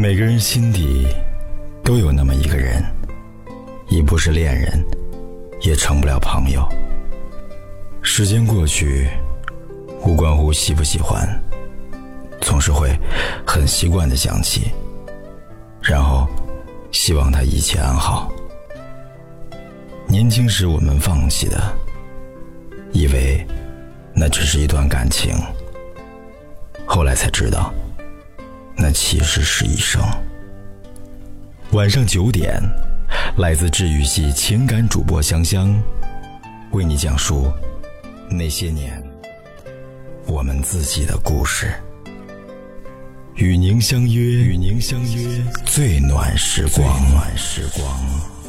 每个人心底都有那么一个人，已不是恋人，也成不了朋友。时间过去，无关乎喜不喜欢，总是会很习惯的想起，然后希望他一切安好。年轻时我们放弃的，以为那只是一段感情，后来才知道，那其实是一生。晚上九点，来自治愈系情感主播香香，为你讲述那些年我们自己的故事，与您相约，与您相约最暖时光，最暖时光。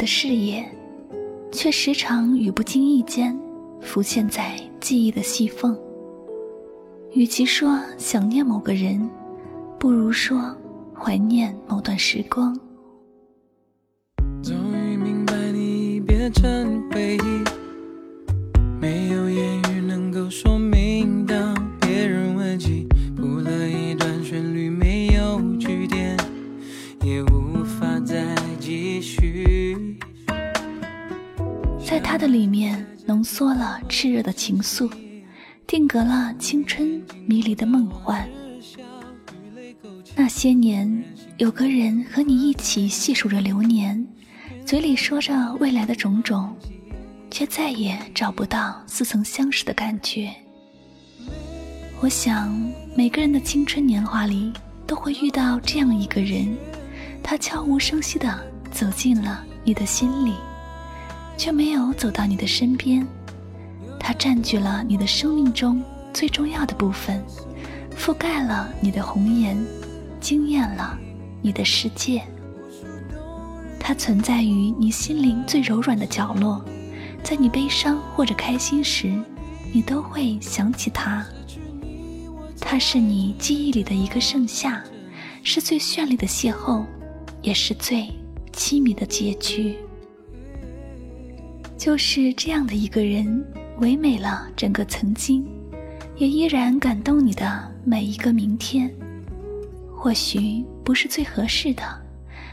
的视野，却时常与不经意间浮现在记忆的细缝。与其说想念某个人，不如说怀念某段时光。终于明白，你变成回忆，没有浓缩了炽热的情愫，定格了青春迷离的梦幻。那些年，有个人和你一起细数着流年，嘴里说着未来的种种，却再也找不到似曾相识的感觉。我想，每个人的青春年华里都会遇到这样一个人。他悄无声息地走进了你的心里，却没有走到你的身边。他占据了你的生命中最重要的部分，覆盖了你的红颜，惊艳了你的世界。他存在于你心灵最柔软的角落，在你悲伤或者开心时，你都会想起他。他是你记忆里的一个盛夏，是最绚丽的邂逅。也是最凄迷的结局，就是这样的一个人，唯美了整个曾经，也依然感动你的每一个明天。或许不是最合适的，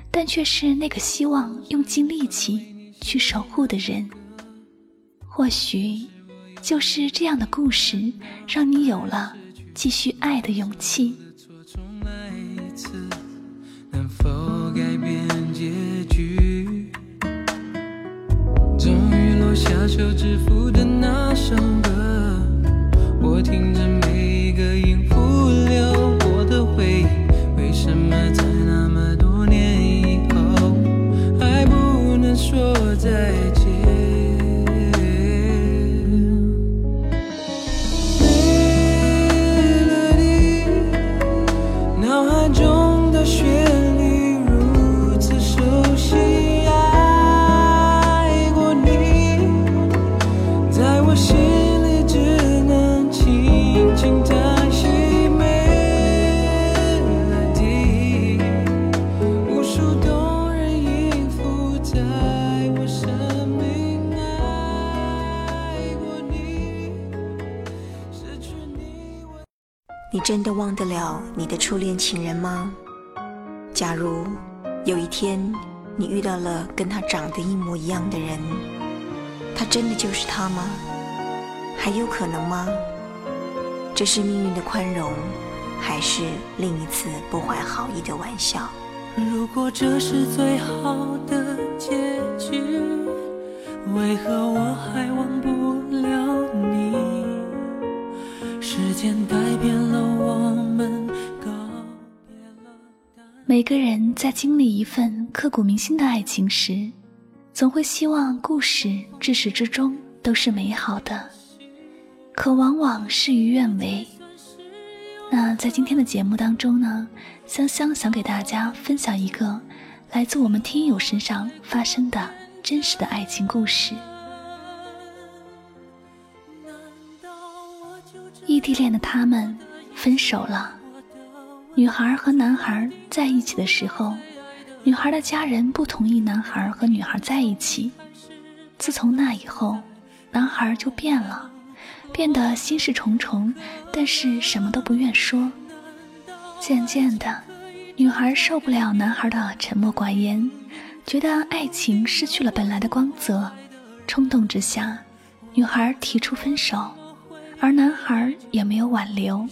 但却是那个希望用尽力气去守护的人。或许就是这样的故事，让你有了继续爱的勇气。手指符的那首歌，我听着你真的忘得了你的初恋情人吗？假如有一天你遇到了跟他长得一模一样的人，他真的就是他吗？还有可能吗？这是命运的宽容，还是另一次不怀好意的玩笑？如果这是最好的结局，为何我还忘不了你？时间改变了我们，告别了。每个人在经历一份刻骨铭心的爱情时，总会希望故事至始至终都是美好的，可往往事与愿违。那在今天的节目当中呢，香香想给大家分享一个来自我们听友身上发生的真实的爱情故事。异地恋的他们分手了。女孩和男孩在一起的时候，女孩的家人不同意男孩和女孩在一起。自从那以后，男孩就变了，变得心事重重，但是什么都不愿说。渐渐的，女孩受不了男孩的沉默寡言，觉得爱情失去了本来的光泽，冲动之下，女孩提出分手，而男孩也没有挽留。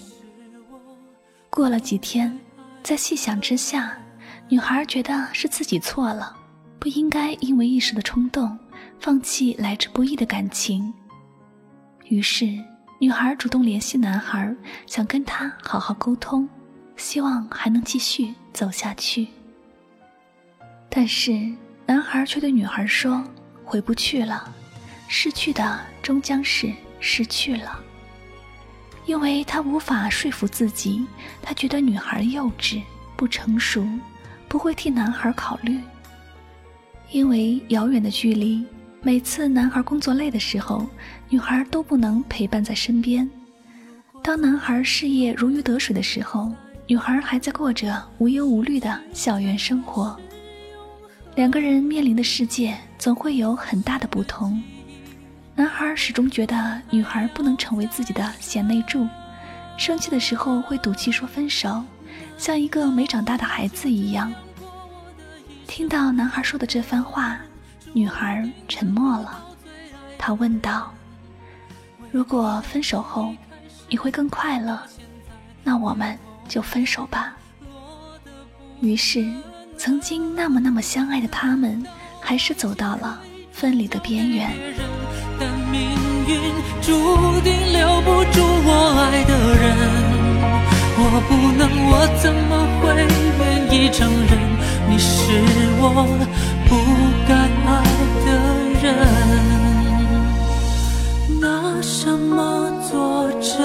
过了几天，在细想之下，女孩觉得是自己错了，不应该因为一时的冲动。放弃来之不易的感情，于是女孩主动联系男孩，想跟他好好沟通，希望还能继续走下去。但是男孩却对女孩说：“回不去了，失去的终将是失去了。”因为他无法说服自己，他觉得女孩幼稚、不成熟，不会替男孩考虑。因为遥远的距离。每次男孩工作累的时候，女孩都不能陪伴在身边。当男孩事业如鱼得水的时候，女孩还在过着无忧无虑的校园生活。两个人面临的世界总会有很大的不同。男孩始终觉得女孩不能成为自己的贤内助，生气的时候会赌气说分手，像一个没长大的孩子一样。听到男孩说的这番话。女孩沉默了，她问道：“如果分手后你会更快乐，那我们就分手吧。”于是，曾经那么那么相爱的他们，还是走到了分离的边缘。但命运注定留不住我爱的人，我不能，我怎么会愿意承认你是我？不该人，拿什么作证？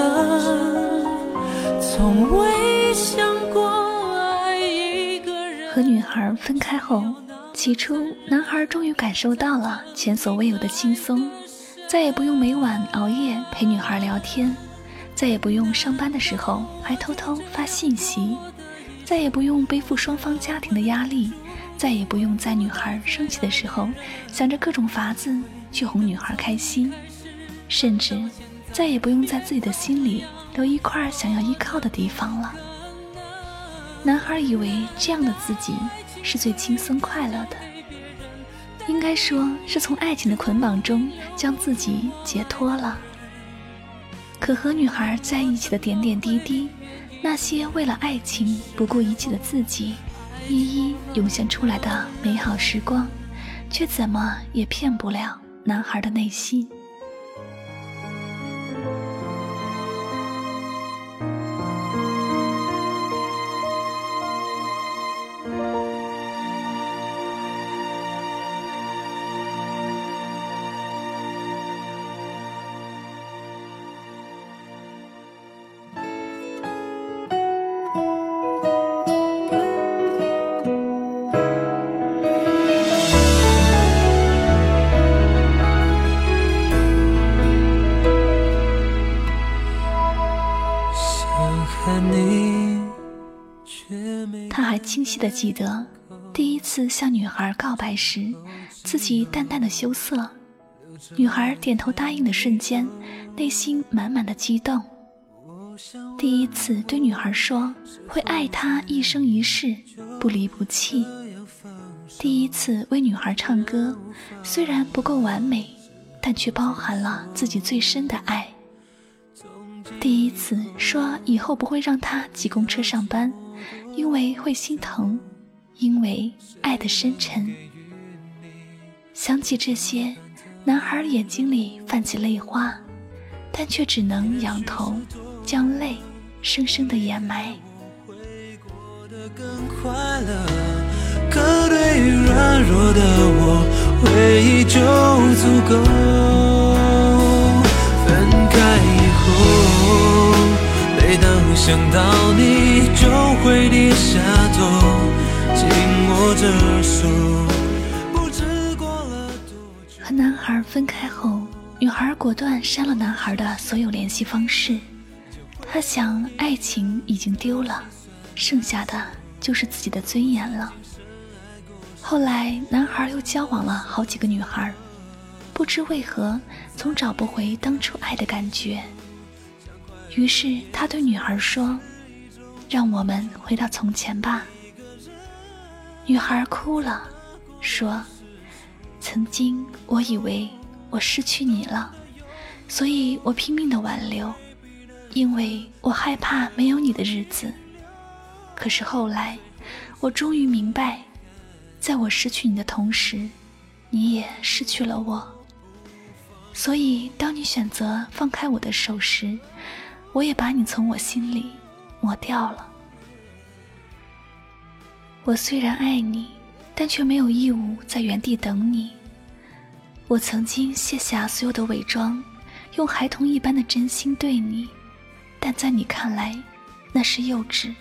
从未想过爱一个人。和女孩分开后，起初男孩终于感受到了前所未有的轻松，再也不用每晚熬夜陪女孩聊天，再也不用上班的时候还偷偷发信息，再也不用背负双方家庭的压力。再也不用在女孩生气的时候想着各种法子去哄女孩开心，甚至再也不用在自己的心里留一块想要依靠的地方了。男孩以为这样的自己是最轻松快乐的，应该说是从爱情的捆绑中将自己解脱了。可和女孩在一起的点点滴滴，那些为了爱情不顾一切的自己。一一涌现出来的美好时光，却怎么也骗不了男孩的内心。他还清晰的记得，第一次向女孩告白时，自己淡淡的羞涩。女孩点头答应的瞬间，内心满满的激动。第一次对女孩说会爱她一生一世，不离不弃。第一次为女孩唱歌，虽然不够完美，但却包含了自己最深的爱。第一次说以后不会让他挤公车上班，因为会心疼，因为爱的深沉。想起这些，男孩眼睛里泛起泪花，但却只能仰头，将泪生生的掩埋。可对于软弱的我，回忆就足够。想到你，就会低下头，紧握着手。不知过了多久。和男孩分开后，女孩果断删了男孩的所有联系方式。她想，爱情已经丢了，剩下的就是自己的尊严了。后来，男孩又交往了好几个女孩，不知为何总找不回当初爱的感觉。于是他对女孩说：“让我们回到从前吧。”女孩哭了，说：“曾经我以为我失去你了，所以我拼命的挽留，因为我害怕没有你的日子。可是后来，我终于明白。”在我失去你的同时，你也失去了我。所以，当你选择放开我的手时，我也把你从我心里抹掉了。我虽然爱你，但却没有义务在原地等你。我曾经卸下所有的伪装，用孩童一般的真心对你，但在你看来，那是幼稚，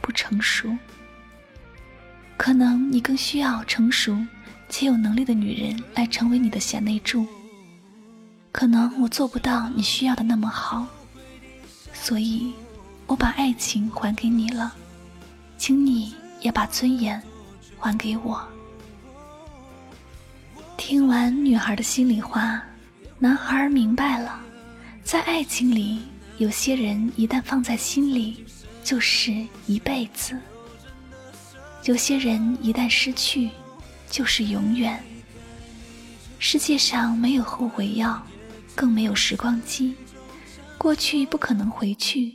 不成熟。可能你更需要成熟且有能力的女人来成为你的贤内助。可能我做不到你需要的那么好，所以，我把爱情还给你了，请你也把尊严还给我。听完女孩的心里话，男孩明白了，在爱情里，有些人一旦放在心里，就是一辈子。有些人一旦失去，就是永远。世界上没有后悔药，更没有时光机，过去不可能回去，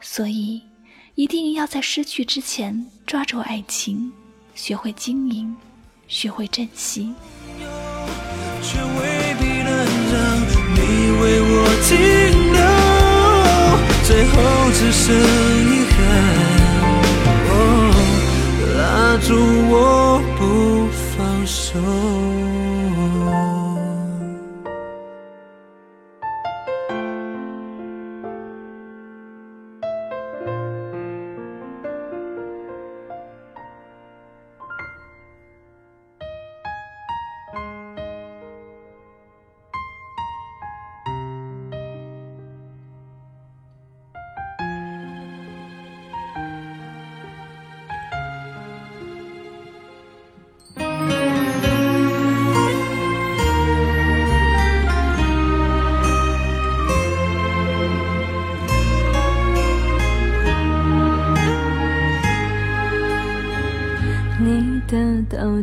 所以一定要在失去之前抓住爱情，学会经营，学会珍惜。却未必能让你为我停留，最后只剩遗憾。哦拉住我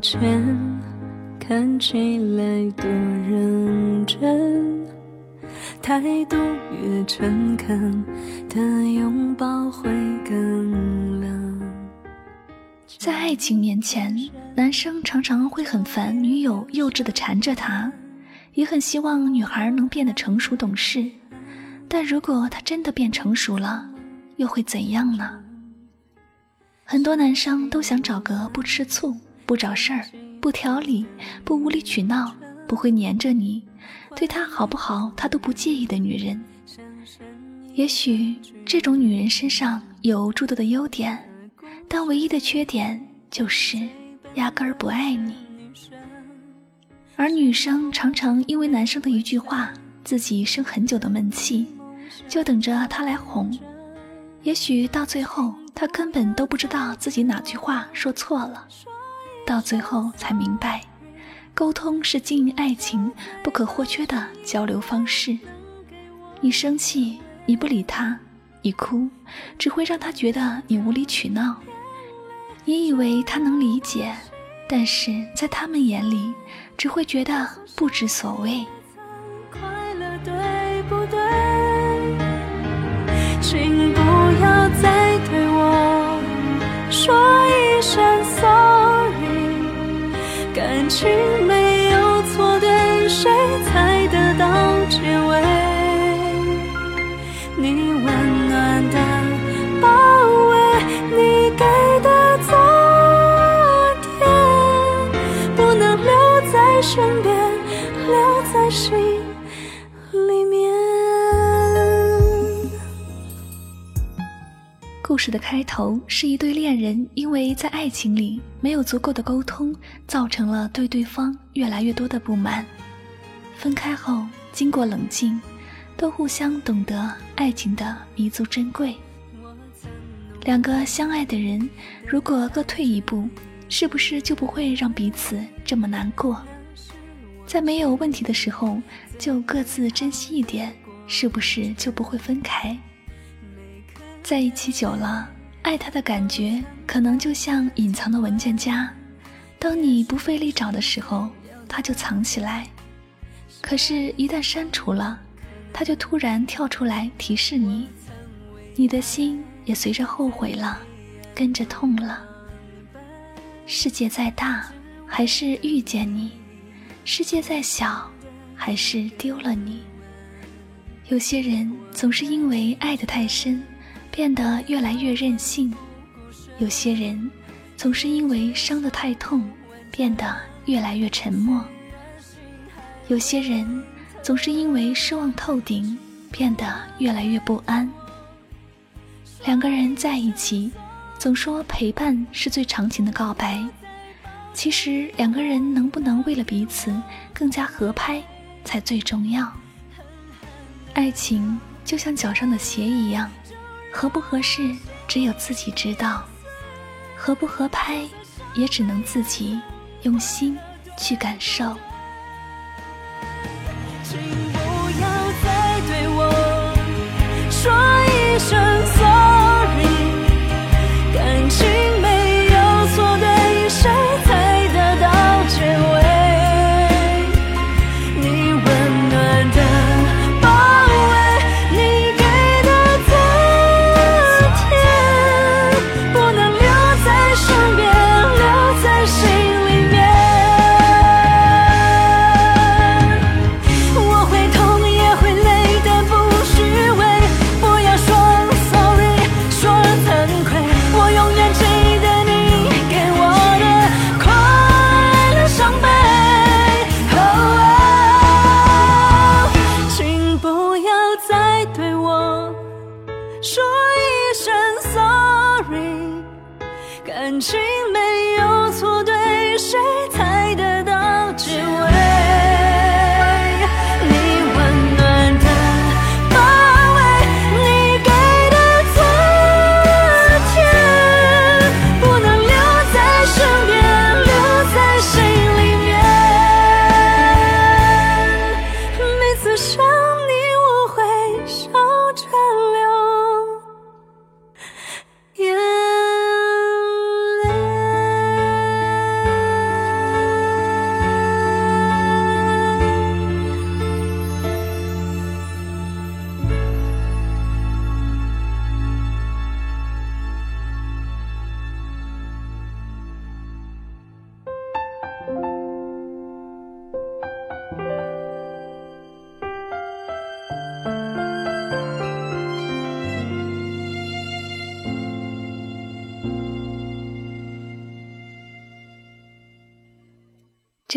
道歉看起来多认真，态度越诚恳的拥抱会更冷。在爱情面前，男生常常会很烦女友幼稚的缠着他，也很希望女孩能变得成熟懂事。但如果他真的变成熟了，又会怎样呢？很多男生都想找个不吃醋。不找事儿，不挑理，不无理取闹，不会黏着你，对他好不好他都不介意的女人。也许这种女人身上有诸多的优点，但唯一的缺点就是压根儿不爱你。而女生常常因为男生的一句话，自己生很久的闷气，就等着他来哄。也许到最后，他根本都不知道自己哪句话说错了。到最后才明白，沟通是经营爱情不可或缺的交流方式。你生气，你不理他，你哭，只会让他觉得你无理取闹。你以为他能理解，但是在他们眼里，只会觉得不知所谓。快乐对不对？情没有错，对谁事的开头是一对恋人，因为在爱情里。没有足够的沟通，造成了对对方越来越多的不满。分开后，经过冷静，都互相懂得爱情的弥足珍贵。两个相爱的人，如果各退一步，是不是就不会让彼此这么难过？在没有问题的时候，就各自珍惜一点，是不是就不会分开？在一起久了，爱他的感觉可能就像隐藏的文件夹，当你不费力找的时候，他就藏起来；可是，一旦删除了，他就突然跳出来提示你，你的心也随着后悔了，跟着痛了。世界再大，还是遇见你。世界再小，还是丢了你。有些人总是因为爱得太深，变得越来越任性；有些人总是因为伤得太痛，变得越来越沉默；有些人总是因为失望透顶，变得越来越不安。两个人在一起，总说陪伴是最长情的告白。其实两个人能不能为了彼此更加合拍，才最重要。爱情就像脚上的鞋一样，合不合适只有自己知道，合不合拍也只能自己用心去感受。请不要再对我说一声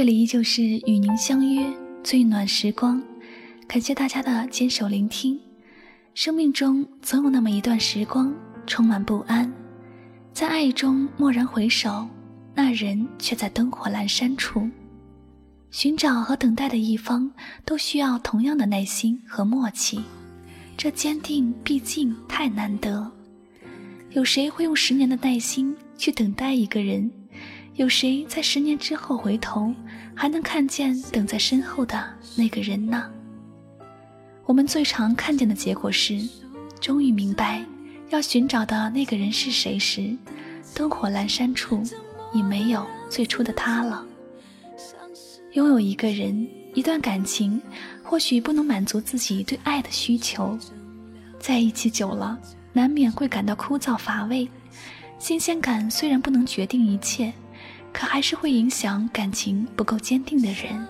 这里依旧是与您相约最暖时光，感谢大家的坚守聆听。生命中总有那么一段时光充满不安，在爱中蓦然回首，那人却在灯火阑珊处。寻找和等待的一方都需要同样的耐心和默契，这坚定毕竟太难得。有谁会用十年的耐心去等待一个人？有谁在十年之后回头，还能看见等在身后的那个人呢？我们最常看见的结果是，终于明白要寻找的那个人是谁时，灯火阑珊处已没有最初的他了。拥有一个人，一段感情，或许不能满足自己对爱的需求，在一起久了，难免会感到枯燥乏味。新鲜感虽然不能决定一切。可还是会影响感情不够坚定的人，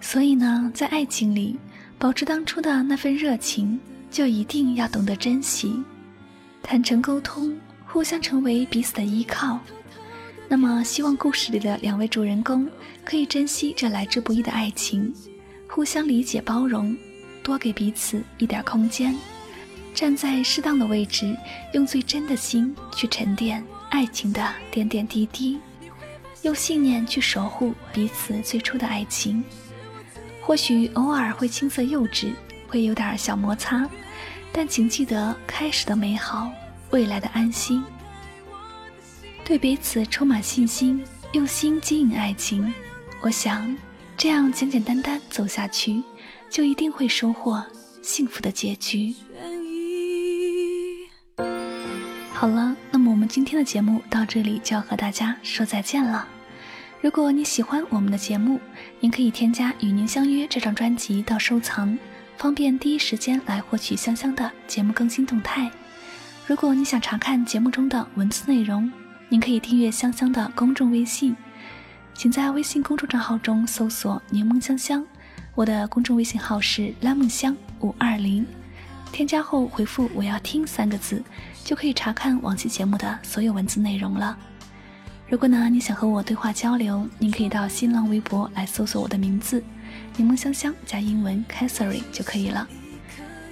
所以呢，在爱情里保持当初的那份热情，就一定要懂得珍惜，坦诚沟通，互相成为彼此的依靠。那么，希望故事里的两位主人公可以珍惜这来之不易的爱情，互相理解包容，多给彼此一点空间，站在适当的位置，用最真的心去沉淀爱情的点点滴滴。用信念去守护彼此最初的爱情，或许偶尔会青涩幼稚，会有点小摩擦，但请记得开始的美好，未来的安心。对彼此充满信心，用心经营爱情。我想，这样简简单单走下去，就一定会收获幸福的结局。好了，那么我们今天的节目到这里就要和大家说再见了。如果你喜欢我们的节目，您可以添加《与您相约》这张专辑到收藏，方便第一时间来获取香香的节目更新动态。如果你想查看节目中的文字内容，您可以订阅香香的公众微信，请在微信公众账号中搜索“柠檬香香”，我的公众微信号是拉梦香五二零。添加后回复“我要听”三个字，就可以查看往期节目的所有文字内容了。如果呢你想和我对话交流，您可以到新浪微博来搜索我的名字“柠檬香香”加英文 “Catherine” 就可以了。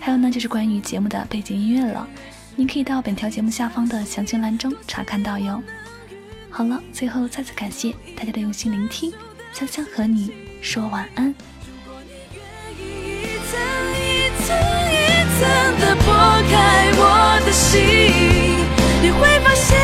还有呢就是关于节目的背景音乐了，您可以到本条节目下方的详情栏中查看到哟。好了，最后再次感谢大家的用心聆听，香香和你说晚安。如果你愿意一层一层怎的剥开我的心，你会发现，